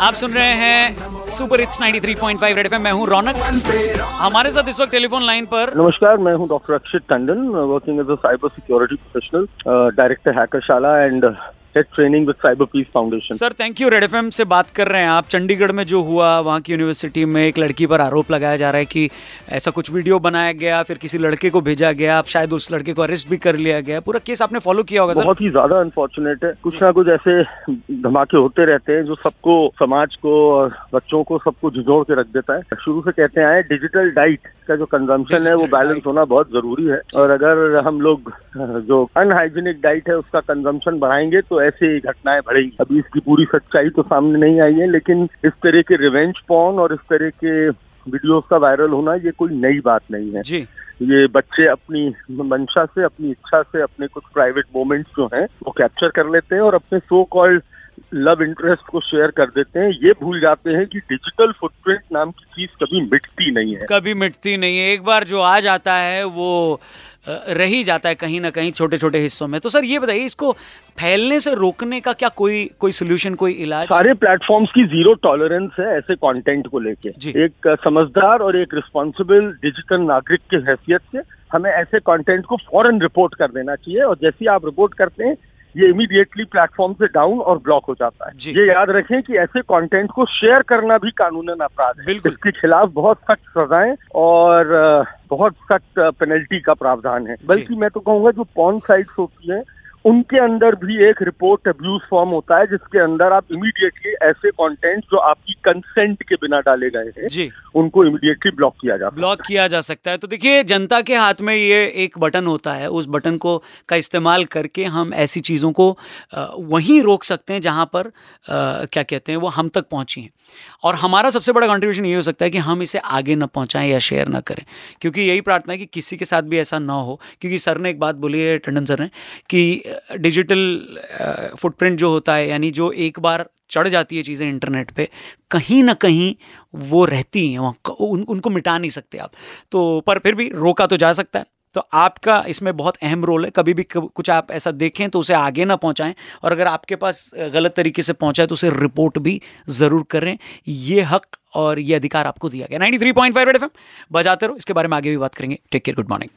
आप सुन रहे हैं सुपर हिट्स 93.5 रेड एफएम मैं हूँ रौनक। हमारे साथ इस वक्त टेलीफोन लाइन पर नमस्कार, मैं हूँ doctor Akshit Tandon working as a cyber security professional director Hackershala and head training with cyber peace foundation sir thank you red FM से बात कर रहे हैं आप. चंडीगढ़ में जो हुआ वहाँ की यूनिवर्सिटी में एक लड़की पर आरोप लगाया जा रहा है कि ऐसा कुछ वीडियो बनाया गया फिर किसी लड़के को भेजा गया आप शायद उस लड़के को अरेस्ट भी कर लिया गया। पूरा केस आपने फॉलो किया होगा सर बहुत ही ज़्यादा अनफॉर्चुनेट है। कुछ ना कुछ ऐसे धमाके होते रहते हैं जो सबको समाज को और बच्चों को सबको झिझोड़ के रख देता है। शुरू से कहते आए डिजिटल डाइट का जो कंजम्पशन है वो बैलेंस होना बहुत ज़रूरी है। और अगर हम लोग जो अनहाइजीनिक डाइट है उसका कंजम्पशन बढ़ाएँगे तो ऐसे घटनाएँ बढ़ेंगी। अभी इसकी पूरी सच्चाई तो सामने नहीं आई है लेकिन इस तरह के रिवेंज पॉन और इस तरह के वीडियोस का वायरल होना ये कोई नई बात नहीं है। जी। ये बच्चे अपनी मंशा से अपनी इच्छा से अपने कुछ प्राइवेट मोमेंट्स जो हैं वो कैप्चर कर लेते हैं और अपने सो कॉल्ड लव इंटरेस्ट को शेयर कर देते हैं। ये भूल जाते हैं कि डिजिटल फुटप्रिंट नाम की चीज़ कभी मिटती नहीं है। कभी मिटती नहीं है। एक बार जो आ जाता है वो रही जाता है कहीं ना कहीं छोटे छोटे हिस्सों में। तो सर ये बताइए इसको फैलने से रोकने का क्या कोई कोई सोल्यूशन कोई इलाज? सारे प्लेटफॉर्म्स की ज़ीरो टॉलरेंस है ऐसे कंटेंट को लेके। एक समझदार और एक रिस्पॉन्सिबल डिजिटल नागरिक की हैसियत से हमें ऐसे कंटेंट को फॉरन रिपोर्ट कर देना चाहिए। और जैसे आप रिपोर्ट करते हैं ये इमीडिएटली प्लेटफॉर्म से डाउन और ब्लॉक हो जाता है। ये याद रखें कि ऐसे कंटेंट को शेयर करना भी कानूनन अपराध है। इसके खिलाफ बहुत सख्त सजाएँ और बहुत सख्त पेनल्टी का प्रावधान है। बल्कि मैं तो कहूँगा जो पॉन साइट्स होती हैं उनके अंदर भी एक रिपोर्ट अब्यूज फॉर्म होता है जिसके अंदर आप इमीडिएटली ऐसे कंटेंट जो आपकी कंसेंट के बिना डाले गए हैं जी। उनको इमीडिएटली ब्लॉक किया जा ब्लॉक किया जा सकता है। तो देखिए जनता के हाथ में ये एक बटन होता है। उस बटन को का इस्तेमाल करके हम ऐसी चीज़ों को वहीं रोक सकते हैं जहाँ पर क्या कहते हैं वो हम तक पहुँची हैं। और हमारा सबसे बड़ा कंट्रीब्यूशन ये हो सकता है कि हम इसे आगे न पहुंचाएँ या शेयर ना करें। क्योंकि यही प्रार्थना है कि किसी के साथ भी ऐसा ना हो। क्योंकि सर ने एक बात बोली है टंडन सर ने कि डिजिटल फुटप्रिंट जो होता है यानी जो एक बार चढ़ जाती है चीज़ें इंटरनेट पे कहीं ना कहीं वो रहती हैं वहाँ उन, उनको मिटा नहीं सकते आप। तो पर फिर भी रोका तो जा सकता है। तो आपका इसमें बहुत अहम रोल है। कभी भी कुछ आप ऐसा देखें तो उसे आगे ना पहुंचाएँ और अगर आपके पास गलत तरीके से पहुँचा है तो उसे रिपोर्ट भी ज़रूर करें। ये हक और ये अधिकार आपको दिया गया। 93.5 रेड एफएम बजाते रहो इसके बारे में आगे भी बात करेंगे। Take care good morning